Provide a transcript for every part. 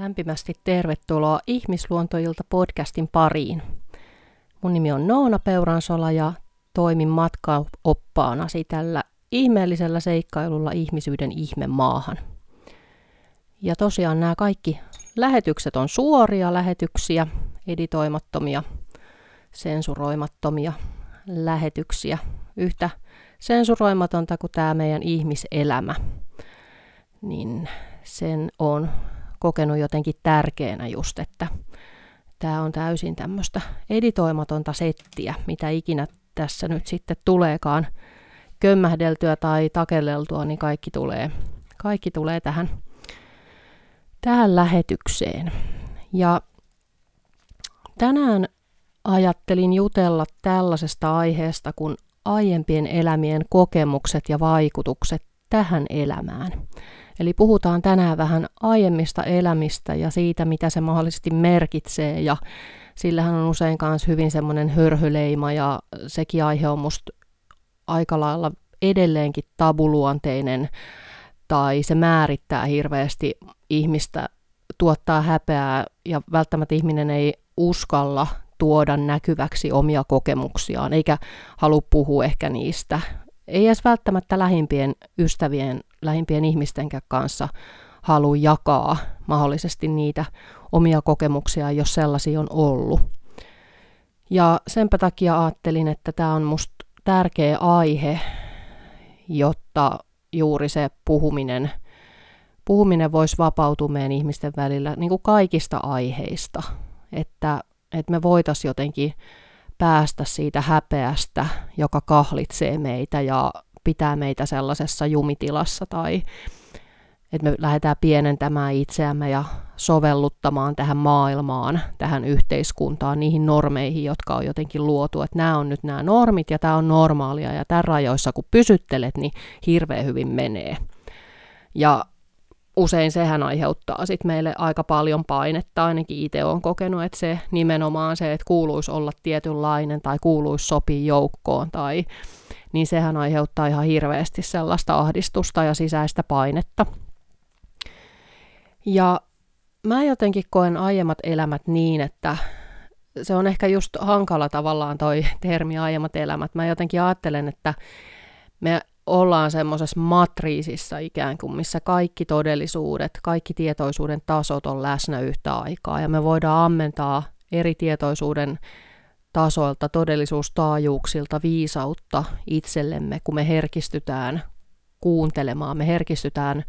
Lämpimästi tervetuloa Ihmisluontoilta podcastin pariin. Mun nimi on Noona Peuransola ja toimin matkaoppaanasi tällä ihmeellisellä seikkailulla ihmisyyden ihmemaahan. Ja tosiaan nämä kaikki lähetykset on suoria lähetyksiä, editoimattomia, sensuroimattomia lähetyksiä. Yhtä sensuroimatonta kuin tämä meidän ihmiselämä. Niin sen on kokenut jotenkin tärkeänä just, että tämä on täysin tämmöistä editoimatonta settiä, mitä ikinä tässä nyt sitten tuleekaan kömmähdeltyä tai takelleltua, niin kaikki tulee, kaikki tulee tähän, tähän lähetykseen. Ja tänään ajattelin jutella tällaisesta aiheesta kuin aiempien elämien kokemukset ja vaikutukset tähän elämään. Eli puhutaan tänään vähän aiemmista elämistä ja siitä, mitä se mahdollisesti merkitsee. Ja sillähän on usein myös hyvin semmoinen hörhyleima ja sekin aihe on musta aika lailla edelleenkin tabuluonteinen tai se määrittää hirveästi ihmistä, tuottaa häpeää ja välttämättä ihminen ei uskalla tuoda näkyväksi omia kokemuksiaan, eikä halua puhua ehkä niistä. Ei edes välttämättä lähimpien ystävien lähimpien ihmisten kanssa halua jakaa mahdollisesti niitä omia kokemuksia, jos sellaisia on ollut. Ja senpä takia ajattelin, että tämä on musta tärkeä aihe, jotta juuri se puhuminen, puhuminen voisi vapautua meidän ihmisten välillä niin kuin kaikista aiheista. Että, että me voitaisiin jotenkin päästä siitä häpeästä, joka kahlitsee meitä ja pitää meitä sellaisessa jumitilassa tai että me lähdetään pienentämään itseämme ja sovelluttamaan tähän maailmaan, tähän yhteiskuntaan, niihin normeihin, jotka on jotenkin luotu, että nämä on nyt nämä normit ja tämä on normaalia ja tämän rajoissa kun pysyttelet, niin hirveän hyvin menee. Ja usein sehän aiheuttaa sit meille aika paljon painetta, ainakin itse olen kokenut, että se nimenomaan se, että kuuluisi olla tietynlainen tai kuuluisi sopia joukkoon tai niin sehän aiheuttaa ihan hirveästi sellaista ahdistusta ja sisäistä painetta. Ja mä jotenkin koen aiemmat elämät niin, että se on ehkä just hankala tavallaan toi termi aiemmat elämät. Mä jotenkin ajattelen, että me ollaan semmoisessa matriisissa ikään kuin, missä kaikki todellisuudet, kaikki tietoisuuden tasot on läsnä yhtä aikaa. Ja me voidaan ammentaa eri tietoisuuden tasoilta, todellisuustaajuuksilta viisautta itsellemme, kun me herkistytään kuuntelemaan, me herkistytään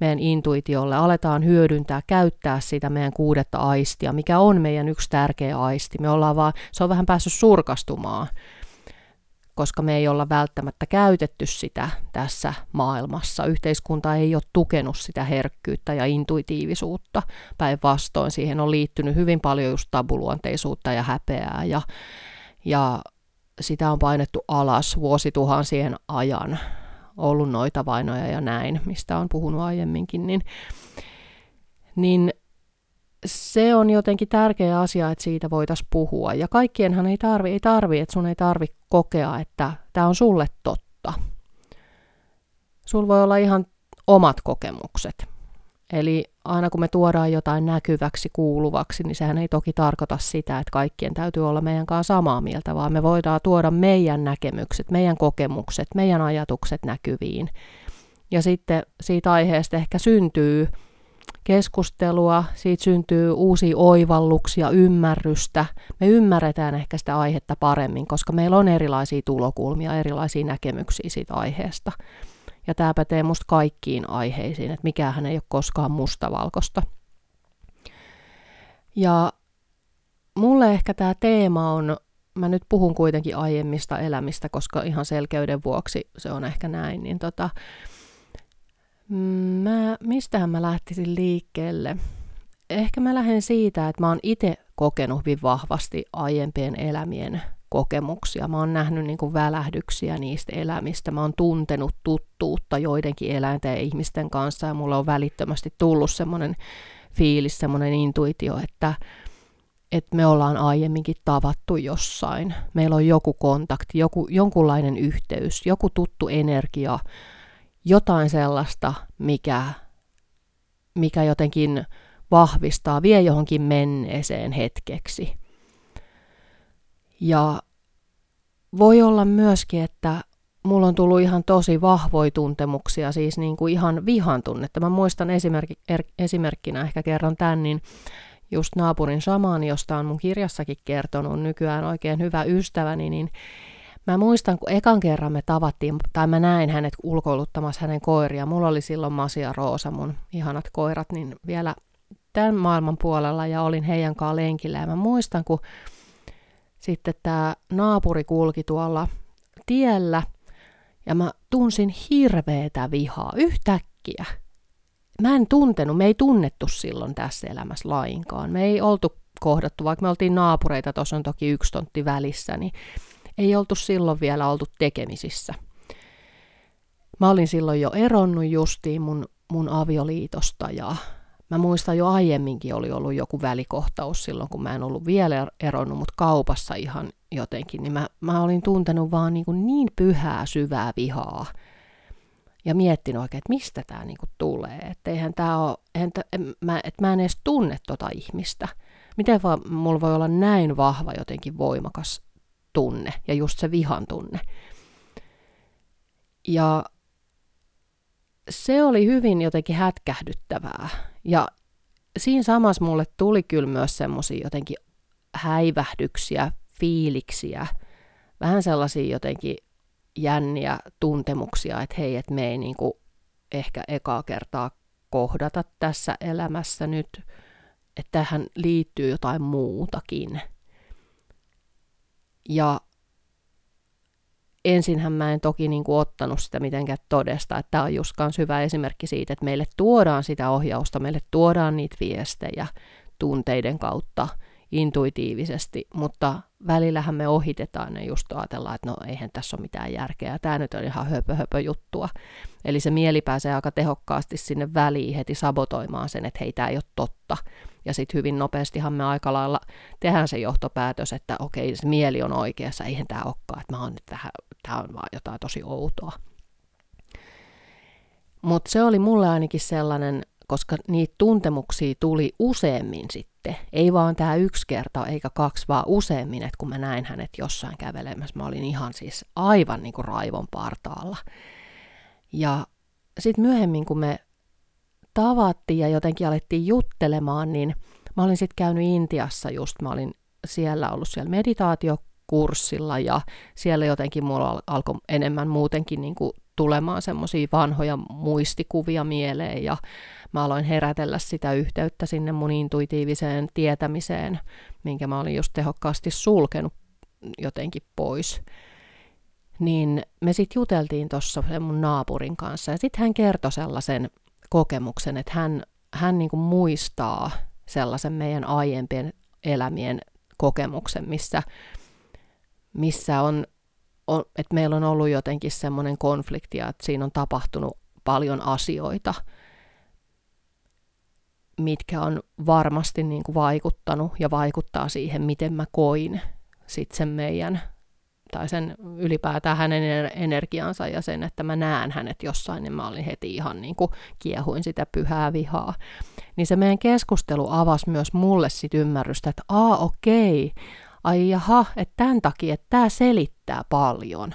meidän intuitiolle, aletaan hyödyntää, käyttää sitä meidän kuudetta aistia, mikä on meidän yksi tärkeä aisti. Me ollaan vaan, se on vähän päässyt surkastumaan koska me ei olla välttämättä käytetty sitä tässä maailmassa. Yhteiskunta ei ole tukenut sitä herkkyyttä ja intuitiivisuutta. Päinvastoin siihen on liittynyt hyvin paljon just tabuluonteisuutta ja häpeää ja, ja sitä on painettu alas vuosituhansien ajan. Ollut noita vainoja ja näin, mistä on puhunut aiemminkin, niin, niin se on jotenkin tärkeä asia, että siitä voitaisiin puhua. Ja kaikkienhan ei tarvi, ei tarvi, että sun ei tarvi kokea, että tämä on sulle totta. Sul voi olla ihan omat kokemukset. Eli aina kun me tuodaan jotain näkyväksi, kuuluvaksi, niin sehän ei toki tarkoita sitä, että kaikkien täytyy olla meidän kanssa samaa mieltä, vaan me voidaan tuoda meidän näkemykset, meidän kokemukset, meidän ajatukset näkyviin. Ja sitten siitä aiheesta ehkä syntyy keskustelua, siitä syntyy uusia oivalluksia, ymmärrystä. Me ymmärretään ehkä sitä aihetta paremmin, koska meillä on erilaisia tulokulmia, erilaisia näkemyksiä siitä aiheesta. Ja tämä pätee musta kaikkiin aiheisiin, että mikähän ei ole koskaan mustavalkoista. Ja mulle ehkä tämä teema on, mä nyt puhun kuitenkin aiemmista elämistä, koska ihan selkeyden vuoksi se on ehkä näin, niin tota, Mä, mistähän mä lähtisin liikkeelle? Ehkä mä lähden siitä, että mä oon itse kokenut hyvin vahvasti aiempien elämien kokemuksia. Mä oon nähnyt niin kuin välähdyksiä niistä elämistä. Mä oon tuntenut tuttuutta joidenkin eläinten ja ihmisten kanssa ja mulla on välittömästi tullut semmoinen fiilis, semmoinen intuitio, että, että me ollaan aiemminkin tavattu jossain. Meillä on joku kontakti, joku, jonkunlainen yhteys, joku tuttu energia, jotain sellaista, mikä, mikä jotenkin vahvistaa, vie johonkin menneeseen hetkeksi. Ja voi olla myöskin, että mulla on tullut ihan tosi vahvoja tuntemuksia, siis niin kuin ihan vihan tunnetta. Mä muistan esimerkki, er, esimerkkinä ehkä kerran tämän, niin just naapurin samaani, josta on mun kirjassakin kertonut, nykyään oikein hyvä ystäväni, niin Mä muistan, kun ekan kerran me tavattiin, tai mä näin hänet ulkoiluttamassa hänen koiria. Mulla oli silloin Masia Roosa, mun ihanat koirat, niin vielä tämän maailman puolella ja olin heidän kanssa lenkillä. Ja mä muistan, kun sitten tämä naapuri kulki tuolla tiellä ja mä tunsin hirveetä vihaa yhtäkkiä. Mä en tuntenut, me ei tunnettu silloin tässä elämässä lainkaan. Me ei oltu kohdattu, vaikka me oltiin naapureita, tuossa on toki yksi tontti välissä, niin ei oltu silloin vielä oltu tekemisissä. Mä olin silloin jo eronnut justiin mun, mun avioliitosta ja mä muistan jo aiemminkin oli ollut joku välikohtaus silloin, kun mä en ollut vielä eronnut, mutta kaupassa ihan jotenkin, niin mä, mä olin tuntenut vaan niin, kuin niin pyhää, syvää vihaa. Ja miettinyt oikein, että mistä tämä niin tulee. Että eihän tämä ole, eihän t- en, mä, että mä en edes tunne tota ihmistä. Miten vaan mulla voi olla näin vahva jotenkin voimakas tunne ja just se vihan tunne. Ja se oli hyvin jotenkin hätkähdyttävää. Ja siinä samassa mulle tuli kyllä myös semmoisia jotenkin häivähdyksiä, fiiliksiä, vähän sellaisia jotenkin jänniä tuntemuksia, että hei, että me ei niinku ehkä ekaa kertaa kohdata tässä elämässä nyt, että tähän liittyy jotain muutakin – ja ensinhän mä en toki niin kuin ottanut sitä mitenkään todesta, että tämä on just kans hyvä esimerkki siitä, että meille tuodaan sitä ohjausta, meille tuodaan niitä viestejä tunteiden kautta intuitiivisesti, mutta välillähän me ohitetaan ne just ajatellaan, että no eihän tässä ole mitään järkeä, tämä nyt on ihan höpö, höpö juttua. Eli se mieli pääsee aika tehokkaasti sinne väliin heti sabotoimaan sen, että hei, tämä ei ole totta. Ja sitten hyvin nopeastihan me aika lailla tehdään se johtopäätös, että okei, se mieli on oikeassa, eihän tämä olekaan, että mä oon nyt tähän, tämä on vaan jotain tosi outoa. Mutta se oli mulle ainakin sellainen, koska niitä tuntemuksia tuli useammin sitten. Ei vaan tämä yksi kerta eikä kaksi, vaan useammin, että kun mä näin hänet jossain kävelemässä, mä olin ihan siis aivan niin kuin raivon partaalla. Ja sitten myöhemmin, kun me tavattiin ja jotenkin alettiin juttelemaan, niin mä olin sitten käynyt Intiassa just, mä olin siellä ollut siellä meditaatiokurssilla ja siellä jotenkin mulla alkoi enemmän muutenkin niin kuin tulemaan semmoisia vanhoja muistikuvia mieleen ja mä aloin herätellä sitä yhteyttä sinne mun intuitiiviseen tietämiseen, minkä mä olin just tehokkaasti sulkenut jotenkin pois. Niin me sitten juteltiin tuossa mun naapurin kanssa ja sitten hän kertoi sellaisen kokemuksen, että hän, hän niin kuin muistaa sellaisen meidän aiempien elämien kokemuksen, missä, missä on, on, että meillä on ollut jotenkin semmoinen konflikti, että siinä on tapahtunut paljon asioita, mitkä on varmasti niin kuin vaikuttanut ja vaikuttaa siihen, miten mä koin sitten sen meidän tai sen ylipäätään hänen energiansa ja sen, että mä näen hänet jossain, niin mä olin heti ihan niin kuin kiehuin sitä pyhää vihaa. Niin se meidän keskustelu avasi myös mulle sit ymmärrystä, että aa okei, ai jaha, että tämän takia, että tämä selittää paljon.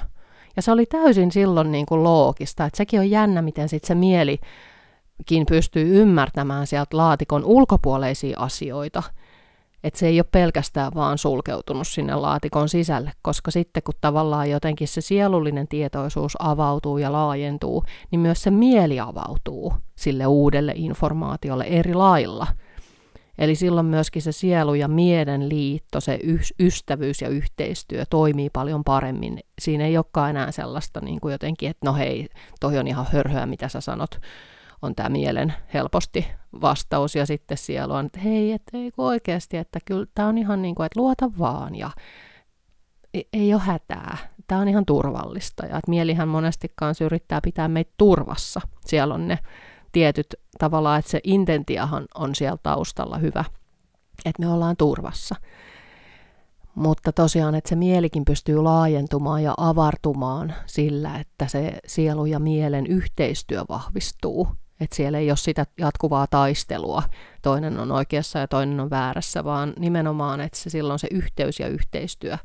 Ja se oli täysin silloin niin kuin loogista, että sekin on jännä, miten sitten se mielikin pystyy ymmärtämään sieltä laatikon ulkopuoleisia asioita – että se ei ole pelkästään vaan sulkeutunut sinne laatikon sisälle, koska sitten kun tavallaan jotenkin se sielullinen tietoisuus avautuu ja laajentuu, niin myös se mieli avautuu sille uudelle informaatiolle eri lailla. Eli silloin myöskin se sielu ja mielen liitto, se ystävyys ja yhteistyö toimii paljon paremmin. Siinä ei olekaan enää sellaista niin kuin jotenkin, että no hei, toi on ihan hörhöä, mitä sä sanot, on tämä mielen helposti vastaus ja sitten siellä on, että hei, että ei oikeasti, että kyllä tämä on ihan niin kuin, että luota vaan ja ei, ei ole hätää. Tämä on ihan turvallista ja että mielihän monesti kanssa yrittää pitää meitä turvassa. Siellä on ne tietyt tavallaan, että se intentiahan on siellä taustalla hyvä, että me ollaan turvassa. Mutta tosiaan, että se mielikin pystyy laajentumaan ja avartumaan sillä, että se sielu ja mielen yhteistyö vahvistuu Että siellä ei ole sitä jatkuvaa taistelua, toinen on oikeassa ja toinen on väärässä, vaan nimenomaan, että se silloin se yhteys ja yhteistyö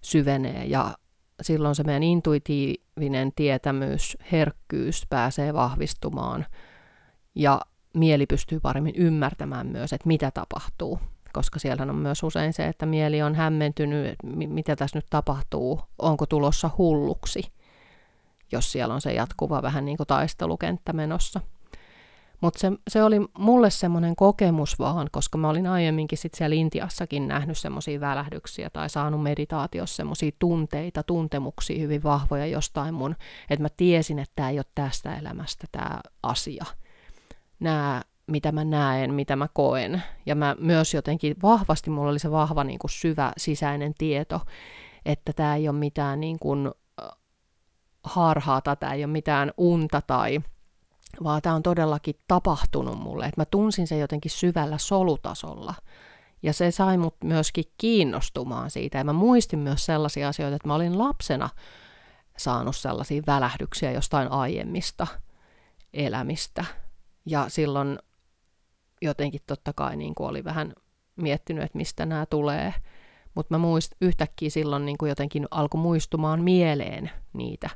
syvenee ja silloin se meidän intuitiivinen tietämys, herkkyys pääsee vahvistumaan ja mieli pystyy paremmin ymmärtämään myös, että mitä tapahtuu. Koska siellä on myös usein se, että mieli on hämmentynyt, että mitä tässä nyt tapahtuu, onko tulossa hulluksi, jos siellä on se jatkuva vähän niin kuin taistelukenttä menossa. Mutta se, se oli mulle semmoinen kokemus vaan, koska mä olin aiemminkin sit siellä Intiassakin nähnyt semmoisia välähdyksiä tai saanut meditaatiossa semmoisia tunteita, tuntemuksia hyvin vahvoja jostain mun, että mä tiesin, että tämä ei ole tästä elämästä tämä asia. Nämä, mitä mä näen, mitä mä koen. Ja mä myös jotenkin vahvasti, mulla oli se vahva niin kuin syvä sisäinen tieto, että tämä ei ole mitään niin kuin harhaata, tämä ei ole mitään unta tai vaan tämä on todellakin tapahtunut mulle, että mä tunsin sen jotenkin syvällä solutasolla. Ja se sai mut myöskin kiinnostumaan siitä. Ja mä muistin myös sellaisia asioita, että mä olin lapsena saanut sellaisia välähdyksiä jostain aiemmista elämistä. Ja silloin jotenkin totta kai niin kuin oli vähän miettinyt, että mistä nämä tulee. Mutta mä muist, yhtäkkiä silloin niin kuin jotenkin alkoi muistumaan mieleen niitä.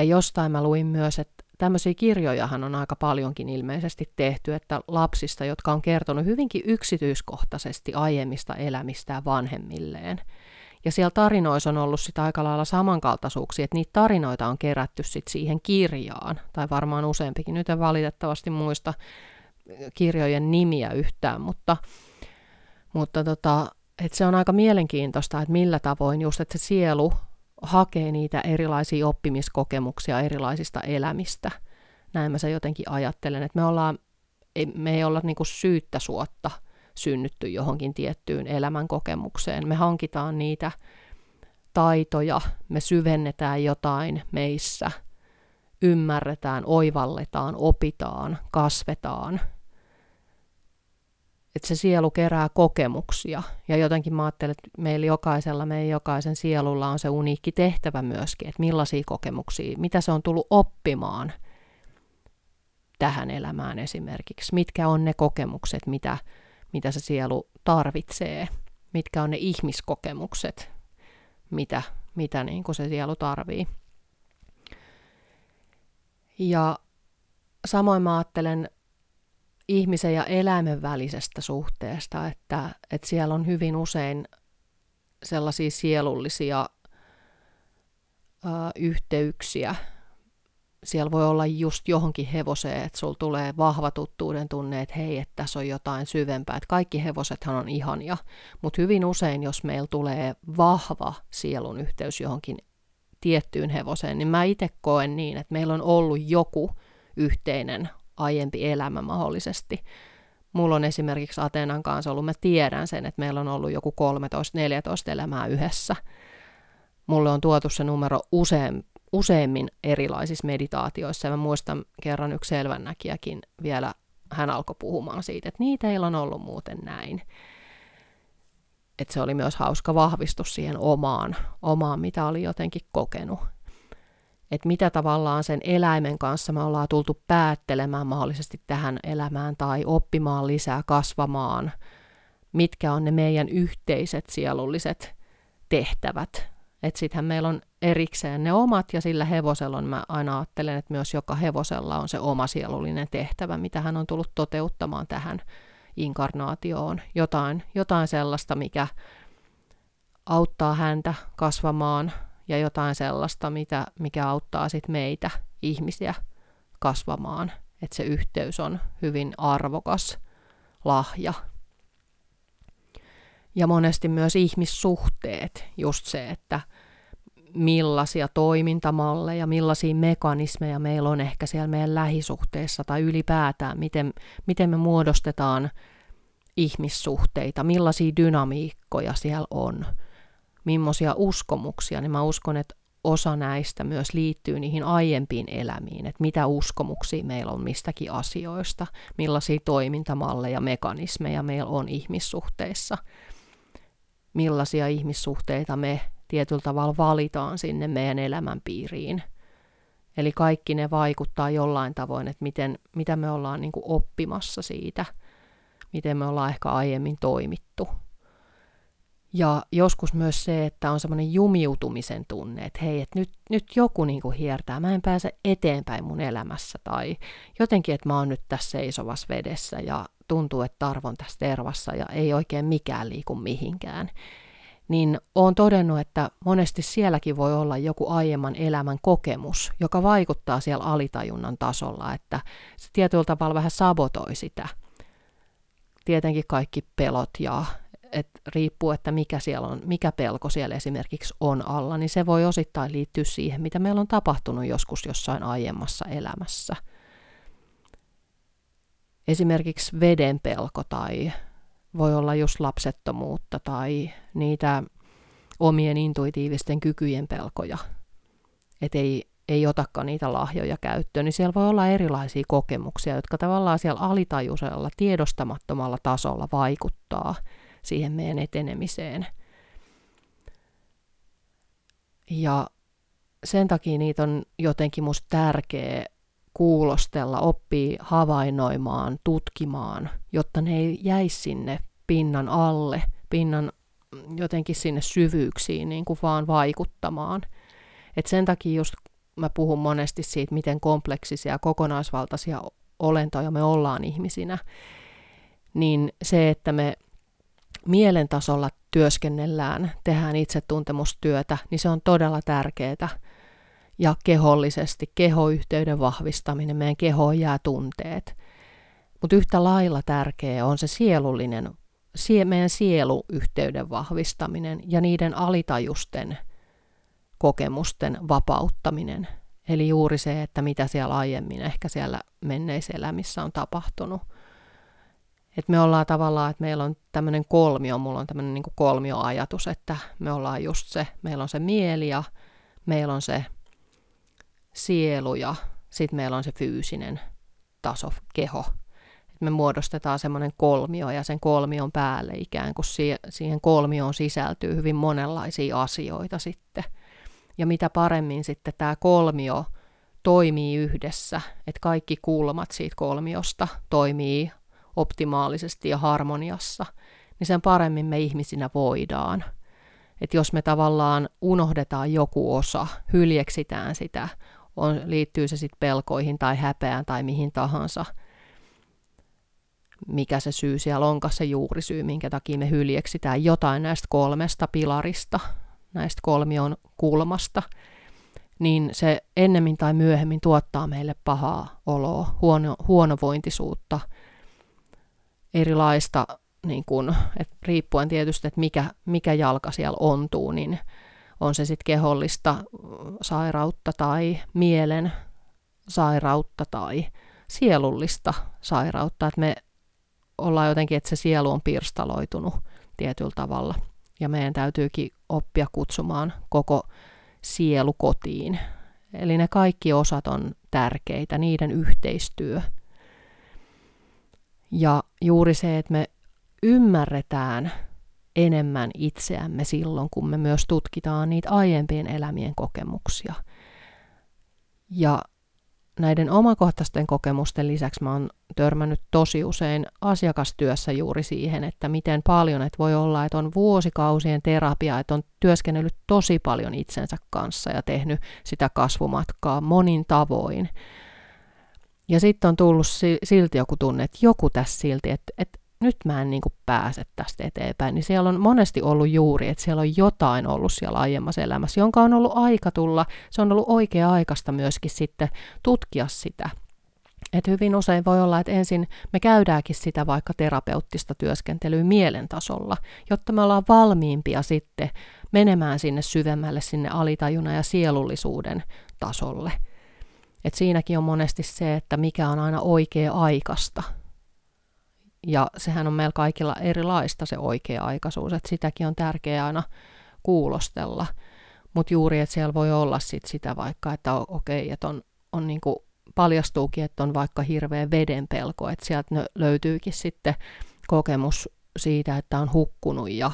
Ja jostain mä luin myös, että tämmöisiä kirjojahan on aika paljonkin ilmeisesti tehty, että lapsista, jotka on kertonut hyvinkin yksityiskohtaisesti aiemmista elämistään vanhemmilleen. Ja siellä tarinoissa on ollut sitä aika lailla samankaltaisuuksia, että niitä tarinoita on kerätty sit siihen kirjaan, tai varmaan useampikin. Nyt en valitettavasti muista kirjojen nimiä yhtään, mutta, mutta tota, että se on aika mielenkiintoista, että millä tavoin just, että se sielu hakee niitä erilaisia oppimiskokemuksia erilaisista elämistä. Näin mä se jotenkin ajattelen, että me, ollaan, me ei olla niinku syyttä suotta synnytty johonkin tiettyyn elämän kokemukseen. Me hankitaan niitä taitoja, me syvennetään jotain meissä, ymmärretään, oivalletaan, opitaan, kasvetaan – että se sielu kerää kokemuksia. Ja jotenkin mä ajattelen, että meillä jokaisella, meidän jokaisen sielulla on se uniikki tehtävä myöskin, että millaisia kokemuksia, mitä se on tullut oppimaan tähän elämään esimerkiksi. Mitkä on ne kokemukset, mitä, mitä se sielu tarvitsee, mitkä on ne ihmiskokemukset, mitä, mitä niin kuin se sielu tarvii. Ja samoin mä ajattelen ihmisen ja eläimen välisestä suhteesta, että, että siellä on hyvin usein sellaisia sielullisia ö, yhteyksiä. Siellä voi olla just johonkin hevoseen, että sulla tulee vahva tuttuuden tunne, että hei, että tässä on jotain syvempää. Että kaikki hevosethan on ihania, mutta hyvin usein, jos meillä tulee vahva sielun yhteys johonkin tiettyyn hevoseen, niin mä itse koen niin, että meillä on ollut joku yhteinen aiempi elämä mahdollisesti. Mulla on esimerkiksi Ateenan kanssa ollut, mä tiedän sen, että meillä on ollut joku 13-14 elämää yhdessä. Mulle on tuotu se numero usein, useimmin erilaisissa meditaatioissa. Ja mä muistan kerran yksi selvännäkijäkin vielä, hän alkoi puhumaan siitä, että niitä teillä on ollut muuten näin. Että se oli myös hauska vahvistus siihen omaan, omaan, mitä oli jotenkin kokenut että mitä tavallaan sen eläimen kanssa me ollaan tultu päättelemään mahdollisesti tähän elämään tai oppimaan lisää, kasvamaan, mitkä on ne meidän yhteiset sielulliset tehtävät. Että sittenhän meillä on erikseen ne omat ja sillä hevosella on, mä aina ajattelen, että myös joka hevosella on se oma sielullinen tehtävä, mitä hän on tullut toteuttamaan tähän inkarnaatioon. Jotain, jotain sellaista, mikä auttaa häntä kasvamaan, ja jotain sellaista, mitä, mikä auttaa sit meitä ihmisiä kasvamaan. Että se yhteys on hyvin arvokas lahja. Ja monesti myös ihmissuhteet, just se, että millaisia toimintamalleja, millaisia mekanismeja meillä on ehkä siellä meidän lähisuhteessa tai ylipäätään, miten, miten me muodostetaan ihmissuhteita, millaisia dynamiikkoja siellä on millaisia uskomuksia, niin mä uskon, että osa näistä myös liittyy niihin aiempiin elämiin, että mitä uskomuksia meillä on mistäkin asioista, millaisia toimintamalleja, mekanismeja meillä on ihmissuhteissa, millaisia ihmissuhteita me tietyllä tavalla valitaan sinne meidän elämänpiiriin. Eli kaikki ne vaikuttaa jollain tavoin, että miten, mitä me ollaan niin oppimassa siitä, miten me ollaan ehkä aiemmin toimittu. Ja joskus myös se, että on semmoinen jumiutumisen tunne, että hei, että nyt, nyt joku niin kuin hiertää, mä en pääse eteenpäin mun elämässä. Tai jotenkin, että mä oon nyt tässä seisovassa vedessä ja tuntuu, että tarvon tässä tervassa ja ei oikein mikään liiku mihinkään. Niin oon todennut, että monesti sielläkin voi olla joku aiemman elämän kokemus, joka vaikuttaa siellä alitajunnan tasolla, että se tietyllä tavalla vähän sabotoi sitä. Tietenkin kaikki pelot ja että riippuu, että mikä, siellä on, mikä pelko siellä esimerkiksi on alla, niin se voi osittain liittyä siihen, mitä meillä on tapahtunut joskus jossain aiemmassa elämässä. Esimerkiksi veden pelko tai voi olla just lapsettomuutta tai niitä omien intuitiivisten kykyjen pelkoja, että ei, ei otakaan niitä lahjoja käyttöön, niin siellä voi olla erilaisia kokemuksia, jotka tavallaan siellä alitajuisella, tiedostamattomalla tasolla vaikuttaa – siihen meidän etenemiseen. Ja sen takia niitä on jotenkin musta tärkeä kuulostella, oppii havainnoimaan, tutkimaan, jotta ne ei jäisi sinne pinnan alle, pinnan jotenkin sinne syvyyksiin niin kuin vaan vaikuttamaan. Et sen takia just mä puhun monesti siitä, miten kompleksisia kokonaisvaltaisia olentoja me ollaan ihmisinä, niin se, että me mielen tasolla työskennellään, tehdään itsetuntemustyötä, niin se on todella tärkeää. Ja kehollisesti, kehoyhteyden vahvistaminen, meidän kehoon jää tunteet. Mutta yhtä lailla tärkeä on se sielullinen, sie, meidän sieluyhteyden vahvistaminen ja niiden alitajusten kokemusten vapauttaminen. Eli juuri se, että mitä siellä aiemmin ehkä siellä menneissä elämissä on tapahtunut – että me ollaan tavallaan, että meillä on tämmöinen kolmio, mulla on tämmöinen niin kolmioajatus, että me ollaan just se, meillä on se mieli ja meillä on se sielu ja sitten meillä on se fyysinen taso, keho. Et me muodostetaan semmoinen kolmio ja sen kolmion päälle ikään kuin siihen kolmioon sisältyy hyvin monenlaisia asioita sitten. Ja mitä paremmin sitten tämä kolmio toimii yhdessä, että kaikki kulmat siitä kolmiosta toimii optimaalisesti ja harmoniassa, niin sen paremmin me ihmisinä voidaan. Että jos me tavallaan unohdetaan joku osa, hyljeksitään sitä, on, liittyy se sitten pelkoihin tai häpeään tai mihin tahansa, mikä se syy siellä onkaan se juurisyy, minkä takia me hyljeksitään jotain näistä kolmesta pilarista, näistä kolmion kulmasta, niin se ennemmin tai myöhemmin tuottaa meille pahaa oloa, huono, huonovointisuutta – erilaista, niin kun, että riippuen tietysti, että mikä, mikä jalka siellä ontuu, niin on se sitten kehollista sairautta tai mielen sairautta tai sielullista sairautta, että me ollaan jotenkin, että se sielu on pirstaloitunut tietyllä tavalla. Ja meidän täytyykin oppia kutsumaan koko sielu kotiin. Eli ne kaikki osat on tärkeitä, niiden yhteistyö – ja juuri se, että me ymmärretään enemmän itseämme silloin, kun me myös tutkitaan niitä aiempien elämien kokemuksia. Ja näiden omakohtaisten kokemusten lisäksi mä oon törmännyt tosi usein asiakastyössä juuri siihen, että miten paljon, että voi olla, että on vuosikausien terapia, että on työskennellyt tosi paljon itsensä kanssa ja tehnyt sitä kasvumatkaa monin tavoin. Ja sitten on tullut silti joku tunne, että joku tässä silti, että, että nyt mä en niin kuin pääse tästä eteenpäin. Niin siellä on monesti ollut juuri, että siellä on jotain ollut siellä aiemmassa elämässä, jonka on ollut aika tulla. Se on ollut oikea aikaista myöskin sitten tutkia sitä. Et hyvin usein voi olla, että ensin me käydäänkin sitä vaikka terapeuttista työskentelyä mielen tasolla, jotta me ollaan valmiimpia sitten menemään sinne syvemmälle, sinne alitajuna ja sielullisuuden tasolle – et siinäkin on monesti se, että mikä on aina oikea aikasta. Ja sehän on meillä kaikilla erilaista se oikea aikaisuus, että sitäkin on tärkeää aina kuulostella. Mutta juuri, että siellä voi olla sit sitä vaikka, että okei, okay, että on, on niinku, paljastuukin, että on vaikka hirveä veden pelko, että sieltä löytyykin sitten kokemus siitä, että on hukkunut ja,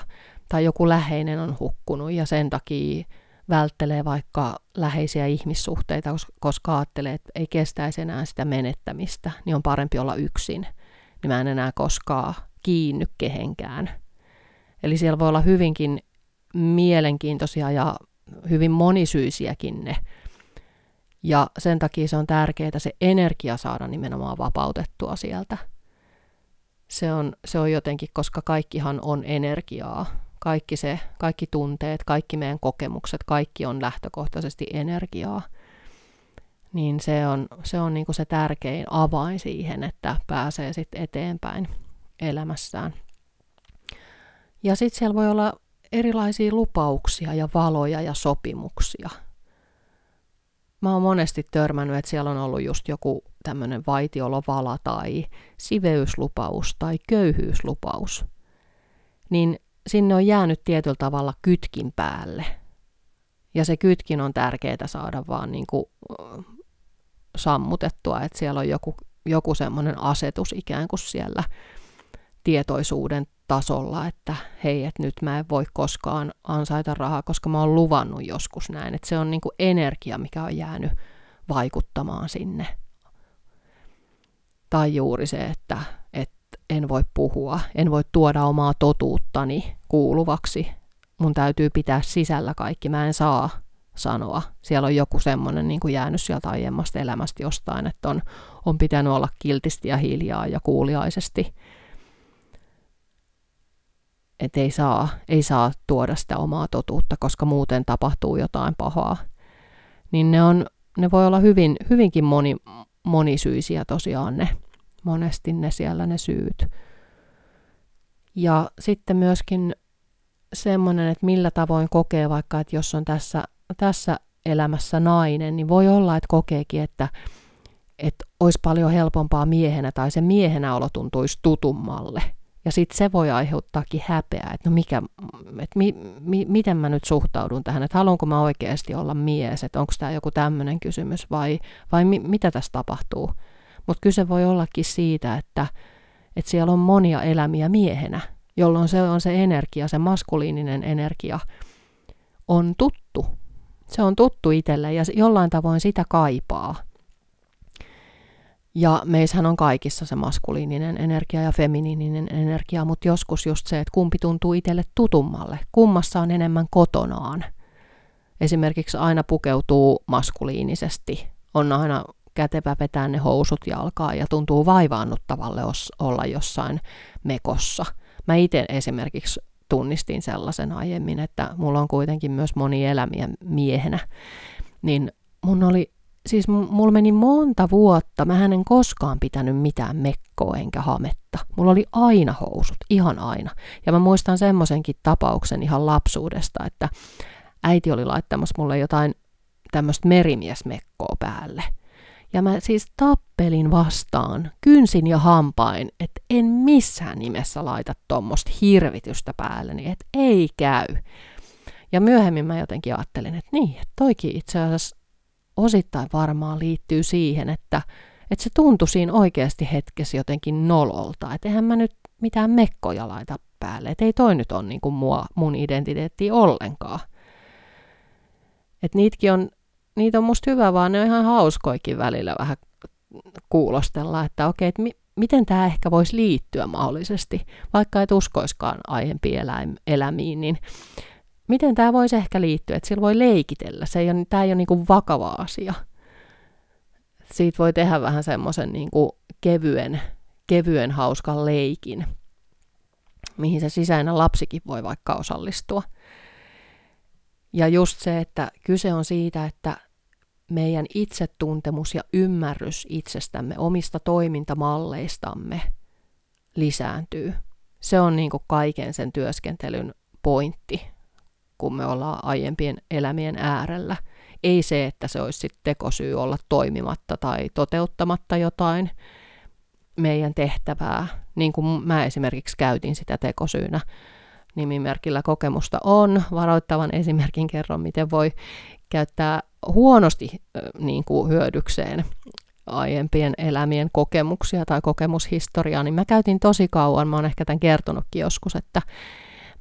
tai joku läheinen on hukkunut ja sen takia välttelee vaikka läheisiä ihmissuhteita, koska ajattelee, että ei kestäisi enää sitä menettämistä, niin on parempi olla yksin. Niin mä en enää koskaan kiinny kehenkään. Eli siellä voi olla hyvinkin mielenkiintoisia ja hyvin monisyisiäkin ne. Ja sen takia se on tärkeää se energia saada nimenomaan vapautettua sieltä. Se on, se on jotenkin, koska kaikkihan on energiaa. Kaikki se, kaikki tunteet, kaikki meidän kokemukset, kaikki on lähtökohtaisesti energiaa. Niin se on, se on niin kuin se tärkein avain siihen, että pääsee sitten eteenpäin elämässään. Ja sitten siellä voi olla erilaisia lupauksia ja valoja ja sopimuksia. Mä oon monesti törmännyt, että siellä on ollut just joku tämmöinen vaitiolovala tai siveyslupaus tai köyhyyslupaus. Niin sinne on jäänyt tietyllä tavalla kytkin päälle. Ja se kytkin on tärkeää saada vaan niin kuin sammutettua, että siellä on joku, joku semmoinen asetus ikään kuin siellä tietoisuuden tasolla, että hei, että nyt mä en voi koskaan ansaita rahaa, koska mä oon luvannut joskus näin. Että se on niin kuin energia, mikä on jäänyt vaikuttamaan sinne. Tai juuri se, että, että en voi puhua, en voi tuoda omaa totuuttani kuuluvaksi. Mun täytyy pitää sisällä kaikki, mä en saa sanoa. Siellä on joku semmoinen niin kuin jäänyt sieltä aiemmasta elämästä jostain, että on, on pitänyt olla kiltisti ja hiljaa ja kuuliaisesti että ei saa, ei saa tuoda sitä omaa totuutta, koska muuten tapahtuu jotain pahaa. Niin ne, on, ne voi olla hyvin, hyvinkin moni, monisyisiä tosiaan ne, monesti ne siellä ne syyt. Ja sitten myöskin semmoinen, että millä tavoin kokee vaikka, että jos on tässä, tässä elämässä nainen, niin voi olla, että kokeekin, että, että olisi paljon helpompaa miehenä tai se miehenä olo tuntuisi tutummalle – ja sitten se voi aiheuttaakin häpeää, että no mikä, että mi, mi, miten mä nyt suhtaudun tähän, että haluanko mä oikeasti olla mies, että onko tämä joku tämmöinen kysymys vai, vai mi, mitä tässä tapahtuu. Mutta kyse voi ollakin siitä, että, että siellä on monia elämiä miehenä, jolloin se on se energia, se maskuliininen energia on tuttu. Se on tuttu itselle ja jollain tavoin sitä kaipaa. Ja meissähän on kaikissa se maskuliininen energia ja feminiininen energia, mutta joskus just se, että kumpi tuntuu itselle tutummalle, kummassa on enemmän kotonaan. Esimerkiksi aina pukeutuu maskuliinisesti, on aina kätevä vetää ne housut jalkaa ja tuntuu vaivaannuttavalle olla jossain mekossa. Mä itse esimerkiksi tunnistin sellaisen aiemmin, että mulla on kuitenkin myös moni elämiä miehenä, niin mun oli siis mulla meni monta vuotta, mä en koskaan pitänyt mitään mekkoa enkä hametta. Mulla oli aina housut, ihan aina. Ja mä muistan semmoisenkin tapauksen ihan lapsuudesta, että äiti oli laittamassa mulle jotain tämmöistä merimiesmekkoa päälle. Ja mä siis tappelin vastaan, kynsin ja hampain, että en missään nimessä laita tuommoista hirvitystä päälleni, että ei käy. Ja myöhemmin mä jotenkin ajattelin, että niin, että toikin itse asiassa osittain varmaan liittyy siihen, että, että se tuntui siinä oikeasti hetkessä jotenkin nololta. Että eihän mä nyt mitään mekkoja laita päälle. Että ei toi nyt ole niin kuin mua, mun identiteetti ollenkaan. Että niitäkin on, niitä on musta hyvä, vaan ne on ihan hauskoikin välillä vähän kuulostella, että okei, että mi, miten tämä ehkä voisi liittyä mahdollisesti, vaikka et uskoiskaan aiempiin eläimiin, niin miten tämä voisi ehkä liittyä, että sillä voi leikitellä. Se ei ole, tämä ei ole niin kuin vakava asia. Siitä voi tehdä vähän semmoisen niin kevyen, kevyen hauskan leikin, mihin se sisäinen lapsikin voi vaikka osallistua. Ja just se, että kyse on siitä, että meidän itsetuntemus ja ymmärrys itsestämme, omista toimintamalleistamme lisääntyy. Se on niin kaiken sen työskentelyn pointti, kun me ollaan aiempien elämien äärellä. Ei se, että se olisi sitten tekosyy olla toimimatta tai toteuttamatta jotain meidän tehtävää, niin kuin mä esimerkiksi käytin sitä tekosyynä nimimerkillä kokemusta on. Varoittavan esimerkin kerron, miten voi käyttää huonosti niin kuin hyödykseen aiempien elämien kokemuksia tai kokemushistoriaa, niin mä käytin tosi kauan, mä oon ehkä tämän kertonutkin joskus, että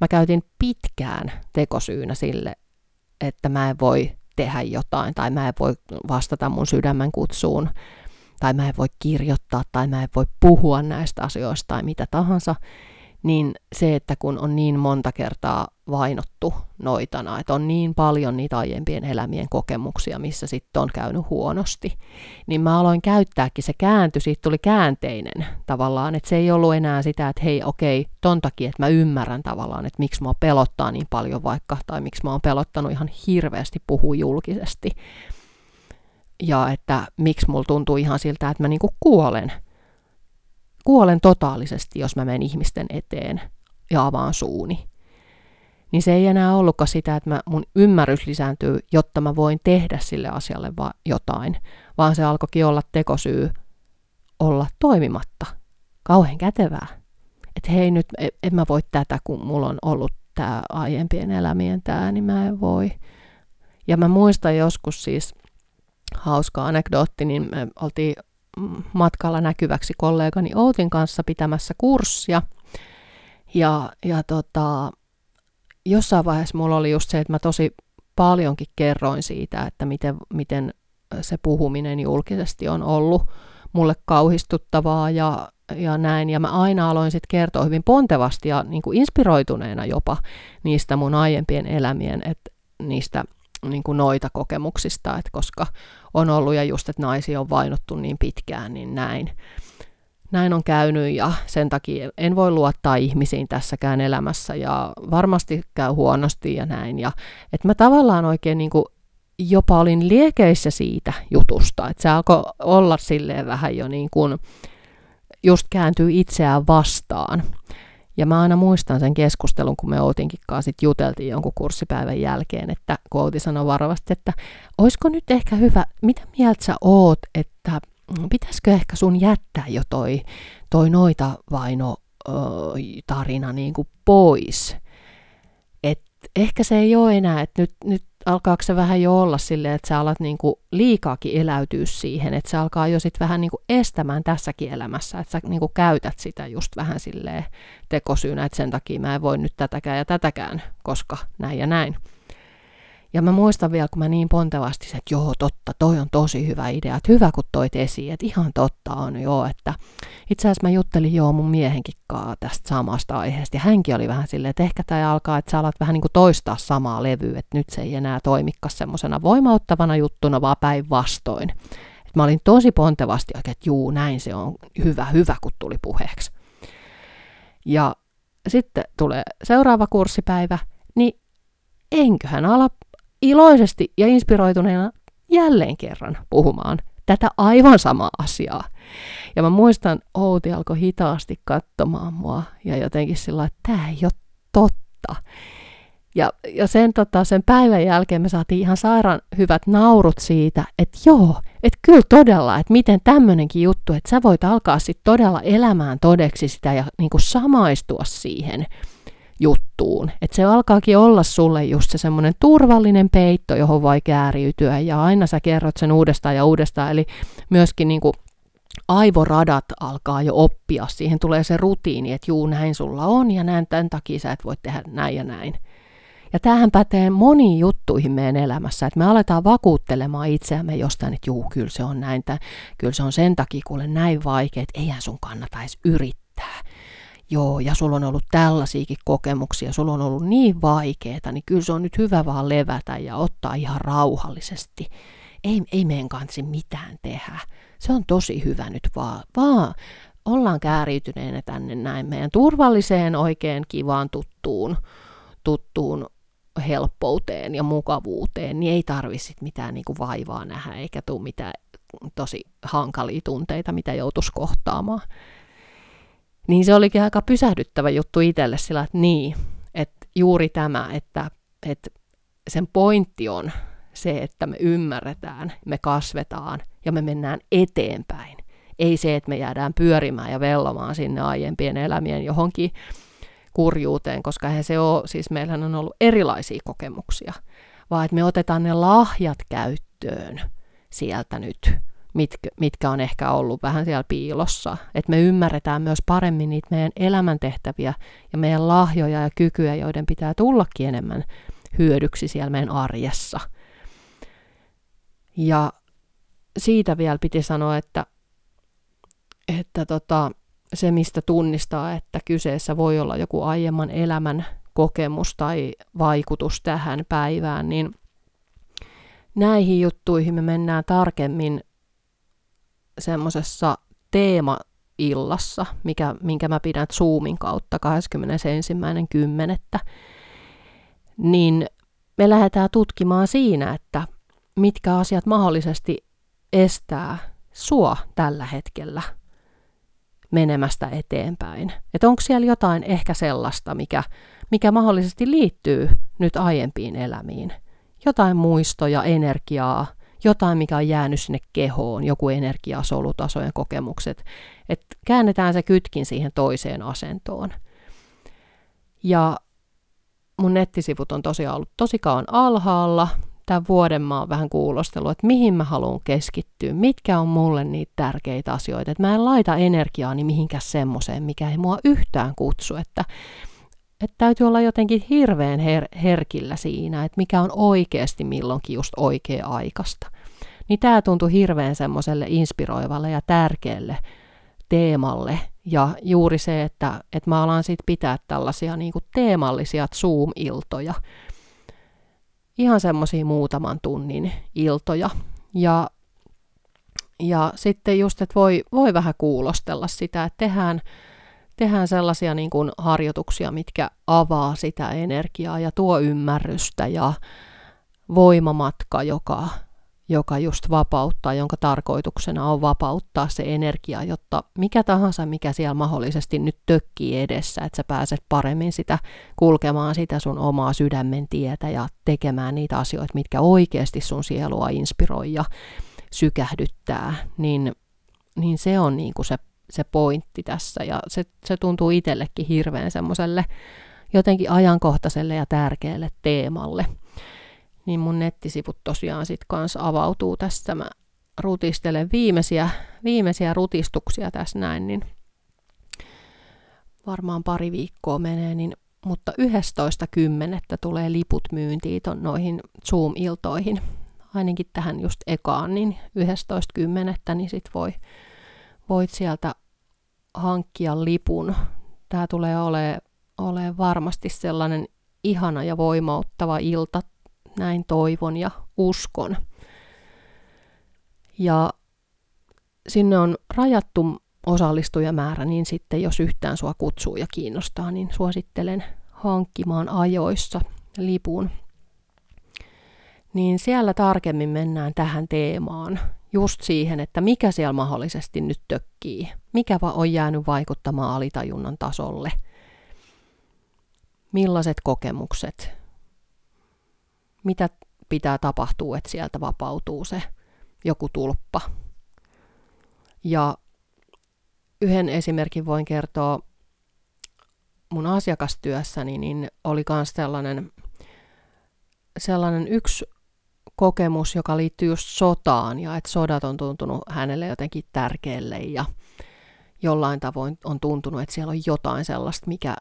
Mä käytin pitkään tekosyynä sille että mä en voi tehdä jotain tai mä en voi vastata mun sydämen kutsuun tai mä en voi kirjoittaa tai mä en voi puhua näistä asioista tai mitä tahansa, niin se, että kun on niin monta kertaa vainottu noitana, että on niin paljon niitä aiempien elämien kokemuksia, missä sitten on käynyt huonosti, niin mä aloin käyttääkin, se kääntyi, siitä tuli käänteinen tavallaan, että se ei ollut enää sitä, että hei okei, ton takia, että mä ymmärrän tavallaan, että miksi mua pelottaa niin paljon vaikka, tai miksi mä oon pelottanut ihan hirveästi puhua julkisesti, ja että miksi mulla tuntuu ihan siltä, että mä niinku kuolen kuolen totaalisesti, jos mä menen ihmisten eteen ja avaan suuni. Niin se ei enää ollutkaan sitä, että mä, mun ymmärrys lisääntyy, jotta mä voin tehdä sille asialle va- jotain, vaan se alkoikin olla tekosyy olla toimimatta. Kauhean kätevää. Että hei nyt, e, en mä voi tätä, kun mulla on ollut tämä aiempien elämien tämä, niin mä en voi. Ja mä muistan joskus siis, hauska anekdootti, niin me oltiin matkalla näkyväksi kollegani Outin kanssa pitämässä kurssia. Ja, ja tota, jossain vaiheessa mulla oli just se, että mä tosi paljonkin kerroin siitä, että miten, miten se puhuminen julkisesti on ollut mulle kauhistuttavaa ja, ja näin. Ja mä aina aloin sitten kertoa hyvin pontevasti ja niin kuin inspiroituneena jopa niistä mun aiempien elämien, että niistä niin kuin noita kokemuksista, että koska on ollut ja just, että naisia on vainottu niin pitkään, niin näin. Näin on käynyt ja sen takia en voi luottaa ihmisiin tässäkään elämässä ja varmasti käy huonosti ja näin. Ja, että mä tavallaan oikein niin kuin jopa olin liekeissä siitä jutusta, että se alkoi olla silleen vähän jo niin kuin just kääntyy itseään vastaan. Ja mä aina muistan sen keskustelun, kun me Outinkin kanssa sit juteltiin jonkun kurssipäivän jälkeen, että kun Outi sanoi varovasti, että olisiko nyt ehkä hyvä, mitä mieltä sä oot, että pitäisikö ehkä sun jättää jo toi, toi noita vaino tarina niin kuin pois. Et ehkä se ei ole enää, että nyt, nyt alkaako se vähän jo olla silleen, että sä alat niinku liikaakin eläytyä siihen, että se alkaa jo sitten vähän niinku estämään tässäkin elämässä, että sä niinku käytät sitä just vähän silleen tekosyynä, että sen takia mä en voi nyt tätäkään ja tätäkään, koska näin ja näin. Ja mä muistan vielä, kun mä niin pontevasti että joo, totta, toi on tosi hyvä idea, että hyvä kun toit esiin, että ihan totta on joo, että itse asiassa mä juttelin joo mun miehenkin tästä samasta aiheesta, ja hänkin oli vähän silleen, että ehkä tämä alkaa, että sä alat vähän niin kuin toistaa samaa levyä, että nyt se ei enää toimikka semmoisena voimauttavana juttuna, vaan päinvastoin. Mä olin tosi pontevasti oikein, että juu, näin se on hyvä, hyvä, kun tuli puheeksi. Ja sitten tulee seuraava kurssipäivä, niin enköhän ala iloisesti ja inspiroituneena jälleen kerran puhumaan tätä aivan samaa asiaa. Ja mä muistan, Outi alkoi hitaasti katsomaan mua ja jotenkin sillä että tämä ei ole totta. Ja, ja sen, tota, sen päivän jälkeen me saatiin ihan sairaan hyvät naurut siitä, että joo, että kyllä todella, että miten tämmöinenkin juttu, että sä voit alkaa sitten todella elämään todeksi sitä ja niin kuin samaistua siihen juttuun. Että se alkaakin olla sulle just se semmoinen turvallinen peitto, johon voi kääriytyä ja aina sä kerrot sen uudestaan ja uudestaan. Eli myöskin niin kuin aivoradat alkaa jo oppia. Siihen tulee se rutiini, että juu, näin sulla on ja näin tämän takia sä et voi tehdä näin ja näin. Ja tämähän pätee moniin juttuihin meidän elämässä, että me aletaan vakuuttelemaan itseämme jostain, että juu, kyllä se on näin, tai kyllä se on sen takia, kuule näin vaikea, että eihän sun kannata edes yrittää joo, ja sulla on ollut tällaisiakin kokemuksia, sulla on ollut niin vaikeeta, niin kyllä se on nyt hyvä vaan levätä ja ottaa ihan rauhallisesti. Ei, ei meidän kansi mitään tehdä. Se on tosi hyvä nyt vaan, vaan ollaan kääriytyneenä tänne näin meidän turvalliseen, oikein kivaan tuttuun, tuttuun helppouteen ja mukavuuteen, niin ei tarvitse mitään niin kuin vaivaa nähdä, eikä tule mitään tosi hankalia tunteita, mitä joutuisi kohtaamaan. Niin se olikin aika pysähdyttävä juttu itselle sillä, että niin, että juuri tämä, että, että sen pointti on se, että me ymmärretään, me kasvetaan ja me mennään eteenpäin. Ei se, että me jäädään pyörimään ja vellomaan sinne aiempien elämien johonkin kurjuuteen, koska eihän se ole, siis meillähän on ollut erilaisia kokemuksia, vaan että me otetaan ne lahjat käyttöön sieltä nyt mitkä, mitkä on ehkä ollut vähän siellä piilossa. Että me ymmärretään myös paremmin niitä meidän elämäntehtäviä ja meidän lahjoja ja kykyjä, joiden pitää tullakin enemmän hyödyksi siellä meidän arjessa. Ja siitä vielä piti sanoa, että, että tota, se, mistä tunnistaa, että kyseessä voi olla joku aiemman elämän kokemus tai vaikutus tähän päivään, niin näihin juttuihin me mennään tarkemmin semmoisessa teemaillassa, mikä, minkä mä pidän Zoomin kautta 21.10. Niin me lähdetään tutkimaan siinä, että mitkä asiat mahdollisesti estää sua tällä hetkellä menemästä eteenpäin. Että onko siellä jotain ehkä sellaista, mikä, mikä mahdollisesti liittyy nyt aiempiin elämiin. Jotain muistoja, energiaa, jotain, mikä on jäänyt sinne kehoon, joku energiasolutasojen kokemukset. Että käännetään se kytkin siihen toiseen asentoon. Ja mun nettisivut on tosiaan ollut tosi kauan alhaalla, tämän vuoden mä oon vähän kuulostellut, että mihin mä haluan keskittyä, mitkä on mulle niitä tärkeitä asioita. Että mä en laita energiaani mihinkään semmoiseen, mikä ei mua yhtään kutsu. Että, että täytyy olla jotenkin hirveän her- herkillä siinä, että mikä on oikeasti milloinkin just oikea aikasta. Niin tämä tuntui hirveän semmoiselle inspiroivalle ja tärkeälle teemalle. Ja juuri se, että, että mä alan sitten pitää tällaisia niin teemallisia Zoom-iltoja, ihan semmoisia muutaman tunnin iltoja. Ja, ja sitten just, että voi, voi vähän kuulostella sitä, että tehdään, tehdään sellaisia niin kuin harjoituksia, mitkä avaa sitä energiaa ja tuo ymmärrystä ja voimamatka, joka joka just vapauttaa, jonka tarkoituksena on vapauttaa se energia, jotta mikä tahansa, mikä siellä mahdollisesti nyt tökkii edessä, että sä pääset paremmin sitä kulkemaan sitä sun omaa sydämen tietä ja tekemään niitä asioita, mitkä oikeasti sun sielua inspiroi ja sykähdyttää, niin, niin se on niin kuin se, se pointti tässä ja se, se tuntuu itsellekin hirveän semmoiselle jotenkin ajankohtaiselle ja tärkeälle teemalle niin mun nettisivut tosiaan sitten kanssa avautuu tässä. Mä rutistelen viimeisiä, viimeisiä rutistuksia tässä näin, niin varmaan pari viikkoa menee, niin, mutta 11.10. tulee liput myyntiin ton noihin Zoom-iltoihin. Ainakin tähän just ekaan, niin 11.10. niin sit voi, voit sieltä hankkia lipun. Tämä tulee olemaan ole varmasti sellainen ihana ja voimauttava ilta näin toivon ja uskon. Ja sinne on rajattu osallistujamäärä, niin sitten jos yhtään sua kutsuu ja kiinnostaa, niin suosittelen hankkimaan ajoissa lipun. Niin siellä tarkemmin mennään tähän teemaan, just siihen, että mikä siellä mahdollisesti nyt tökkii, mikä on jäänyt vaikuttamaan alitajunnan tasolle, millaiset kokemukset, mitä pitää tapahtua, että sieltä vapautuu se joku tulppa. Ja yhden esimerkin voin kertoa mun asiakastyössäni, niin oli myös sellainen, sellainen yksi kokemus, joka liittyy just sotaan ja että sodat on tuntunut hänelle jotenkin tärkeälle ja jollain tavoin on tuntunut, että siellä on jotain sellaista, mikä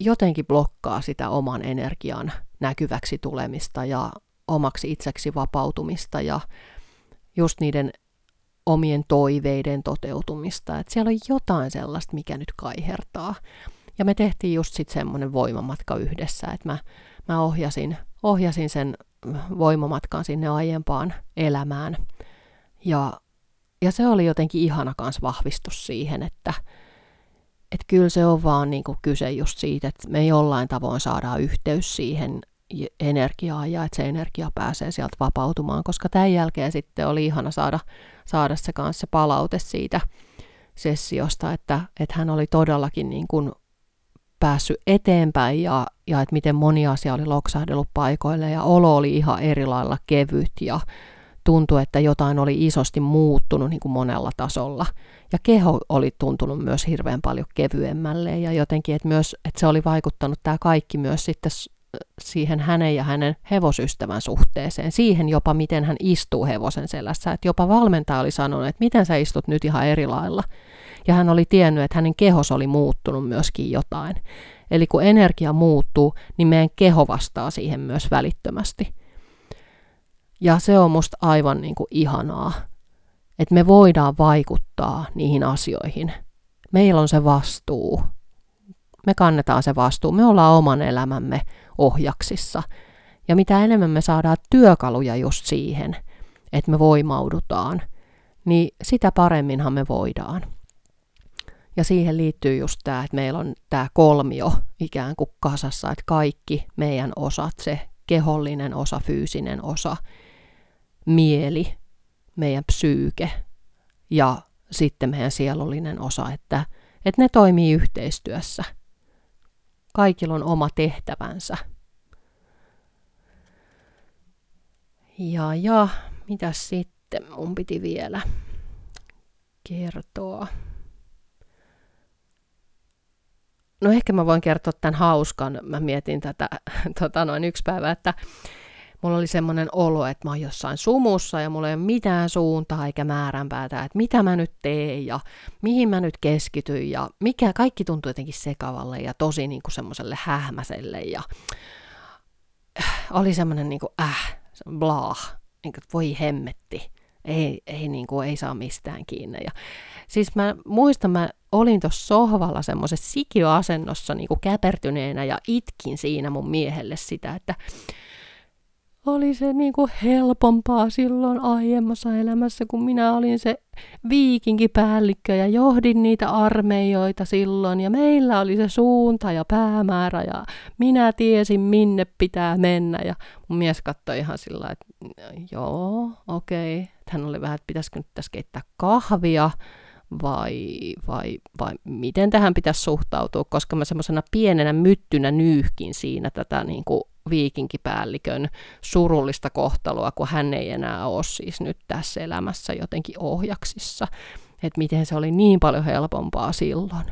jotenkin blokkaa sitä oman energian näkyväksi tulemista ja omaksi itseksi vapautumista ja just niiden omien toiveiden toteutumista. Että siellä on jotain sellaista, mikä nyt kaihertaa. Ja me tehtiin just sitten semmoinen voimamatka yhdessä, että mä, mä ohjasin, ohjasin sen voimamatkan sinne aiempaan elämään. Ja, ja se oli jotenkin ihana kans vahvistus siihen, että, että kyllä se on vaan niin kuin kyse just siitä, että me jollain tavoin saadaan yhteys siihen energiaan ja että se energia pääsee sieltä vapautumaan, koska tämän jälkeen sitten oli ihana saada, saada se kanssa palaute siitä sessiosta, että, että hän oli todellakin niin kuin päässyt eteenpäin ja, ja että miten moni asia oli loksahdellut paikoille ja olo oli ihan eri lailla kevyt ja tuntui, että jotain oli isosti muuttunut niin kuin monella tasolla. Ja keho oli tuntunut myös hirveän paljon kevyemmälle ja jotenkin, että, myös, että se oli vaikuttanut tämä kaikki myös sitten siihen hänen ja hänen hevosystävän suhteeseen, siihen jopa miten hän istuu hevosen selässä. Että jopa valmentaja oli sanonut, että miten sä istut nyt ihan eri lailla. Ja hän oli tiennyt, että hänen kehos oli muuttunut myöskin jotain. Eli kun energia muuttuu, niin meidän keho vastaa siihen myös välittömästi. Ja se on musta aivan niin kuin ihanaa, että me voidaan vaikuttaa niihin asioihin. Meillä on se vastuu. Me kannetaan se vastuu. Me ollaan oman elämämme ohjaksissa. Ja mitä enemmän me saadaan työkaluja just siihen, että me voimaudutaan, niin sitä paremminhan me voidaan. Ja siihen liittyy just tämä, että meillä on tämä kolmio ikään kuin kasassa, että kaikki meidän osat, se kehollinen osa, fyysinen osa, mieli, meidän psyyke ja sitten meidän sielullinen osa, että, että ne toimii yhteistyössä. Kaikilla on oma tehtävänsä. Ja, ja, mitä sitten mun piti vielä kertoa? No ehkä mä voin kertoa tämän hauskan. Mä mietin tätä tota, noin yksi päivä, että mulla oli semmoinen olo, että mä oon jossain sumussa ja mulla ei ole mitään suuntaa eikä määränpäätä, että mitä mä nyt teen ja mihin mä nyt keskityn ja mikä, kaikki tuntuu jotenkin sekavalle ja tosi niin kuin semmoiselle hähmäselle ja oli semmoinen niin kuin äh, blah, niin kuin, voi hemmetti, ei, ei, niin kuin, ei saa mistään kiinni. Ja, siis mä muistan, mä olin tuossa sohvalla semmoisessa sikioasennossa niin kuin käpertyneenä ja itkin siinä mun miehelle sitä, että oli se niin kuin helpompaa silloin aiemmassa elämässä, kun minä olin se viikinkipäällikkö ja johdin niitä armeijoita silloin. Ja meillä oli se suunta ja päämäärä ja minä tiesin minne pitää mennä. Ja mun mies katsoi ihan sillä että joo, okei, okay. hän oli vähän, että pitäisikö nyt tässä keittää kahvia vai, vai, vai miten tähän pitäisi suhtautua, koska mä semmoisena pienenä myttynä nyyhkin siinä tätä niin kuin viikinkipäällikön surullista kohtaloa, kun hän ei enää ole siis nyt tässä elämässä jotenkin ohjaksissa. Että miten se oli niin paljon helpompaa silloin.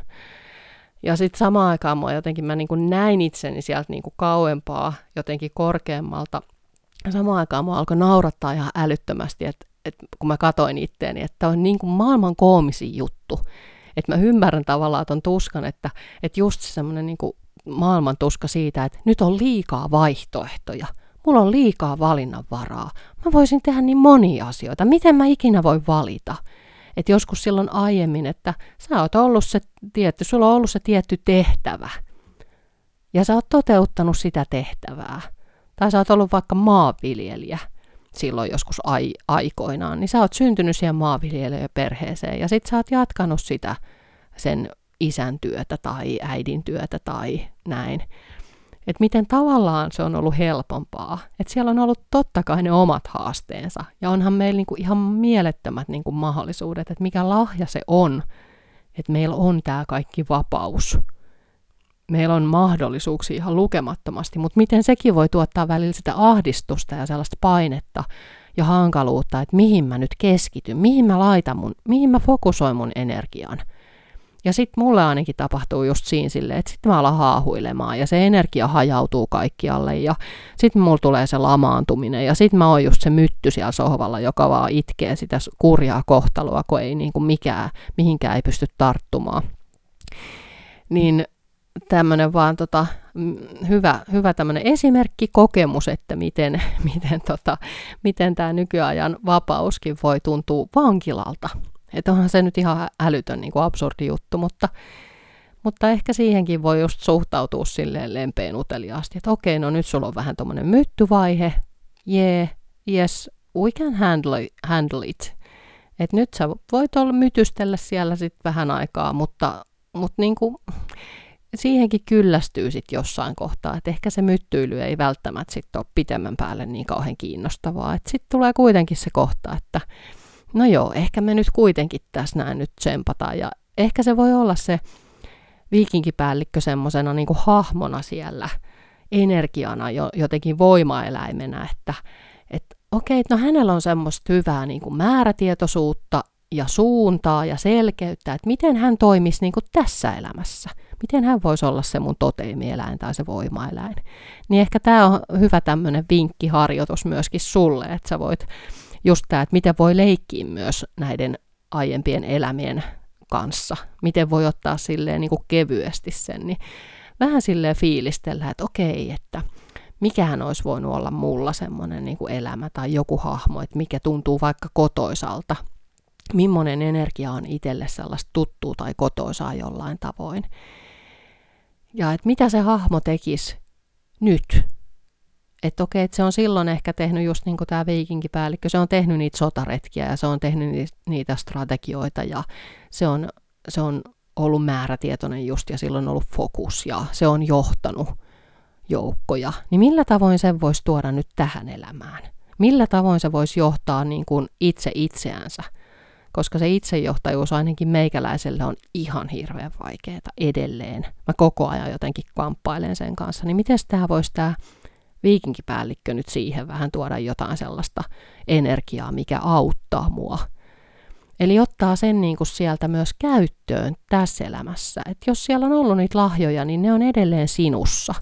Ja sitten samaan aikaan mä jotenkin mä niin kuin näin itseni sieltä niin kuin kauempaa, jotenkin korkeammalta. Samaan aikaan mä alkoi naurattaa ihan älyttömästi, että, että kun mä katoin itteeni, että on niin kuin maailman koomisin juttu. Että mä ymmärrän tavallaan ton tuskan, että, että just semmoinen niin kuin maailman tuska siitä, että nyt on liikaa vaihtoehtoja. Mulla on liikaa valinnanvaraa. Mä voisin tehdä niin monia asioita. Miten mä ikinä voi valita? Että joskus silloin aiemmin, että sä oot ollut se tietty, sulla on ollut se tietty tehtävä. Ja sä oot toteuttanut sitä tehtävää. Tai sä oot ollut vaikka maanviljelijä silloin joskus ai, aikoinaan, niin sä oot syntynyt siihen maanviljelijäperheeseen ja sit sä oot jatkanut sitä sen isän työtä tai äidin työtä tai näin. Että miten tavallaan se on ollut helpompaa. Että siellä on ollut totta kai ne omat haasteensa. Ja onhan meillä niinku ihan mielettömät niinku mahdollisuudet, että mikä lahja se on, että meillä on tämä kaikki vapaus. Meillä on mahdollisuuksia ihan lukemattomasti, mutta miten sekin voi tuottaa välillä sitä ahdistusta ja sellaista painetta ja hankaluutta, että mihin mä nyt keskityn, mihin mä laitan mun, mihin mä fokusoin mun energian – ja sitten mulle ainakin tapahtuu just siinä silleen, että sitten mä alan haahuilemaan ja se energia hajautuu kaikkialle ja sitten mulla tulee se lamaantuminen ja sitten mä oon just se mytty siellä sohvalla, joka vaan itkee sitä kurjaa kohtaloa, kun ei niin kuin mikään, mihinkään ei pysty tarttumaan. Niin tämmöinen vaan tota, hyvä, hyvä tämmöinen esimerkki, kokemus, että miten, miten, tota, miten tämä nykyajan vapauskin voi tuntua vankilalta. Että onhan se nyt ihan älytön niin kuin absurdi juttu, mutta, mutta ehkä siihenkin voi just suhtautua silleen lempeen uteliaasti, että okei, no nyt sulla on vähän tuommoinen myttyvaihe, yeah, yes, we can handle. Handle it. Et nyt sä voit olla mytystellä siellä sitten vähän aikaa, mutta, mutta niin kuin, siihenkin kyllästyy sitten jossain kohtaa, että ehkä se myttyily ei välttämättä sitten ole pitemmän päälle niin kauhean kiinnostavaa. Että sitten tulee kuitenkin se kohta, että no joo, ehkä me nyt kuitenkin tässä näin nyt tsempataan. Ja ehkä se voi olla se viikinkipäällikkö semmoisena niin hahmona siellä, energiana, jo, jotenkin voimaeläimenä, että et, okei, no hänellä on semmoista hyvää niin kuin määrätietoisuutta ja suuntaa ja selkeyttä, että miten hän toimisi niin kuin tässä elämässä. Miten hän voisi olla se mun toteimieläin tai se voimaeläin. Niin ehkä tämä on hyvä tämmöinen vinkkiharjoitus myöskin sulle, että sä voit just tämä, että miten voi leikkiä myös näiden aiempien elämien kanssa, miten voi ottaa silleen niin kuin kevyesti sen, niin vähän silleen fiilistellä, että okei, että mikähän olisi voinut olla mulla semmoinen niin kuin elämä tai joku hahmo, että mikä tuntuu vaikka kotoisalta, millainen energia on itselle sellaista tuttua tai kotoisaa jollain tavoin. Ja että mitä se hahmo tekisi nyt. Että okei, että se on silloin ehkä tehnyt just niin kuin tämä viikinkipäällikkö, se on tehnyt niitä sotaretkiä ja se on tehnyt niitä strategioita ja se on, se on ollut määrätietoinen just ja silloin on ollut fokus ja se on johtanut joukkoja. Niin millä tavoin sen voisi tuoda nyt tähän elämään? Millä tavoin se voisi johtaa niin kuin itse itseänsä? Koska se itsejohtajuus ainakin meikäläiselle on ihan hirveän vaikeaa edelleen. Mä koko ajan jotenkin kamppailen sen kanssa, niin miten tämä voisi tämä viikinkipäällikkö nyt siihen vähän tuoda jotain sellaista energiaa, mikä auttaa mua. Eli ottaa sen niin kuin sieltä myös käyttöön tässä elämässä. Että jos siellä on ollut niitä lahjoja, niin ne on edelleen sinussa.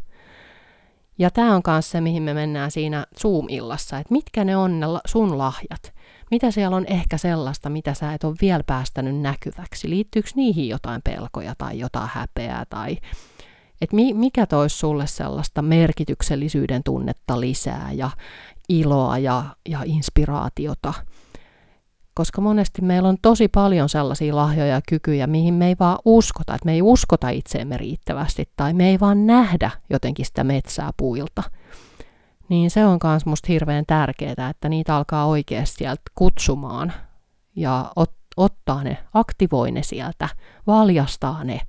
Ja tämä on myös se, mihin me mennään siinä Zoom-illassa, että mitkä ne on ne sun lahjat mitä siellä on ehkä sellaista, mitä sä et ole vielä päästänyt näkyväksi? Liittyykö niihin jotain pelkoja tai jotain häpeää tai että mi, mikä toisi sulle sellaista merkityksellisyyden tunnetta lisää ja iloa ja, ja inspiraatiota? Koska monesti meillä on tosi paljon sellaisia lahjoja ja kykyjä, mihin me ei vaan uskota, että me ei uskota itseemme riittävästi tai me ei vaan nähdä jotenkin sitä metsää puilta niin se on myös musta hirveän tärkeää, että niitä alkaa oikeasti sieltä kutsumaan ja ot- ottaa ne, aktivoi ne sieltä, valjastaa ne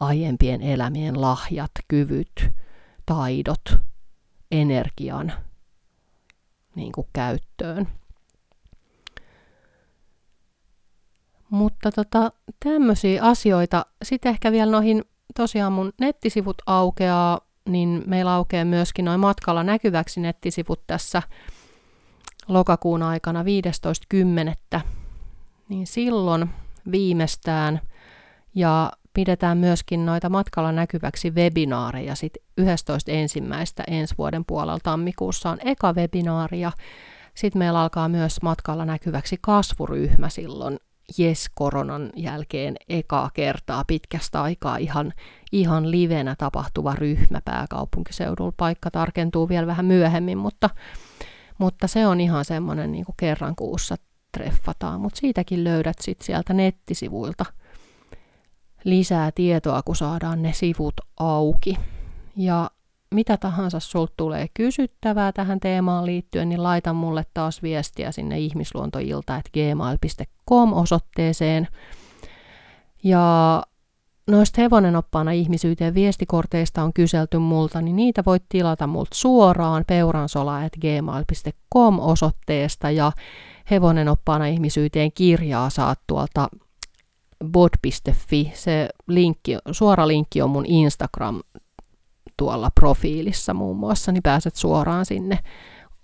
aiempien elämien lahjat, kyvyt, taidot, energian niin kuin käyttöön. Mutta tota, tämmöisiä asioita, sitten ehkä vielä noihin, tosiaan mun nettisivut aukeaa niin meillä aukeaa myöskin noin matkalla näkyväksi nettisivut tässä lokakuun aikana 15.10. Niin silloin viimeistään ja pidetään myöskin noita matkalla näkyväksi webinaareja. Sitten 11. ensimmäistä ensi vuoden puolella tammikuussa on eka webinaari ja sitten meillä alkaa myös matkalla näkyväksi kasvuryhmä silloin jes koronan jälkeen ekaa kertaa pitkästä aikaa ihan, ihan livenä tapahtuva ryhmä pääkaupunkiseudulla. Paikka tarkentuu vielä vähän myöhemmin, mutta, mutta se on ihan semmoinen niin kerran kuussa treffataan. Mutta siitäkin löydät sit sieltä nettisivuilta lisää tietoa, kun saadaan ne sivut auki. Ja mitä tahansa sulta tulee kysyttävää tähän teemaan liittyen, niin laita mulle taas viestiä sinne ihmisluontoilta.gmail.com osoitteeseen. Ja noista hevonen oppaana ihmisyyteen viestikorteista on kyselty multa, niin niitä voit tilata multa suoraan peuransola.gmail.com osoitteesta ja hevonen oppaana ihmisyyteen kirjaa saat tuolta bot.fi. Se linkki, suora linkki on mun Instagram tuolla profiilissa muun muassa, niin pääset suoraan sinne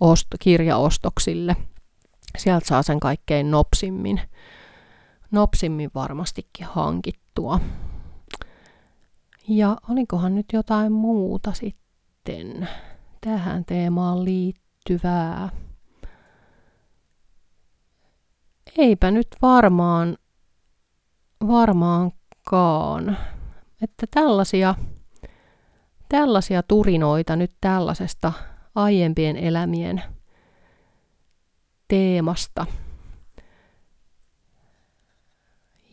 osto, kirjaostoksille. Sieltä saa sen kaikkein nopsimmin, nopsimmin varmastikin hankittua. Ja olikohan nyt jotain muuta sitten tähän teemaan liittyvää? Eipä nyt varmaan, varmaankaan. Että tällaisia tällaisia turinoita nyt tällaisesta aiempien elämien teemasta.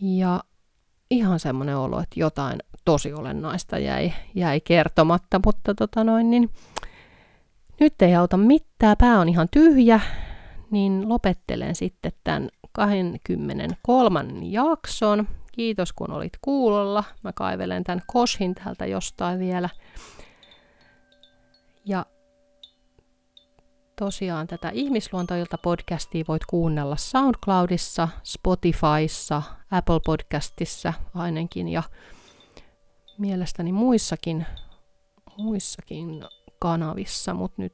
Ja ihan semmoinen olo, että jotain tosi olennaista jäi, jäi kertomatta, mutta tota noin, niin nyt ei auta mitään, pää on ihan tyhjä, niin lopettelen sitten tämän 23. jakson. Kiitos kun olit kuulolla. Mä kaivelen tämän koshin täältä jostain vielä. Ja tosiaan tätä Ihmisluontoilta podcastia voit kuunnella SoundCloudissa, Spotifyssa, Apple Podcastissa ainakin ja mielestäni muissakin, muissakin kanavissa, mutta nyt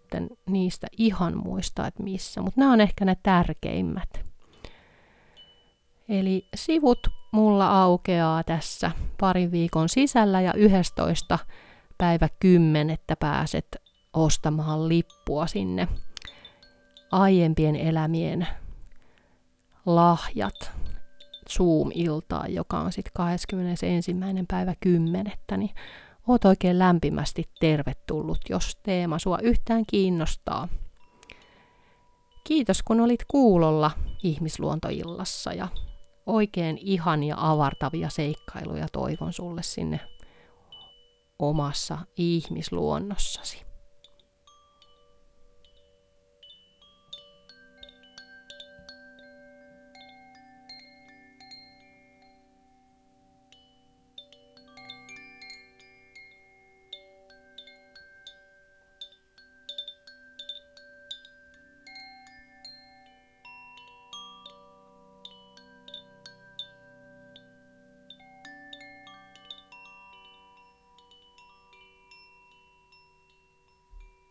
niistä ihan muista, että missä. Mutta nämä on ehkä ne tärkeimmät. Eli sivut mulla aukeaa tässä parin viikon sisällä ja 11. päivä 10, että pääset ostamaan lippua sinne aiempien elämien lahjat Zoom-iltaan, joka on sitten 21. päivä 10. Niin oot oikein lämpimästi tervetullut, jos teema sua yhtään kiinnostaa. Kiitos kun olit kuulolla ihmisluontoillassa ja oikein ihania avartavia seikkailuja toivon sulle sinne omassa ihmisluonnossasi.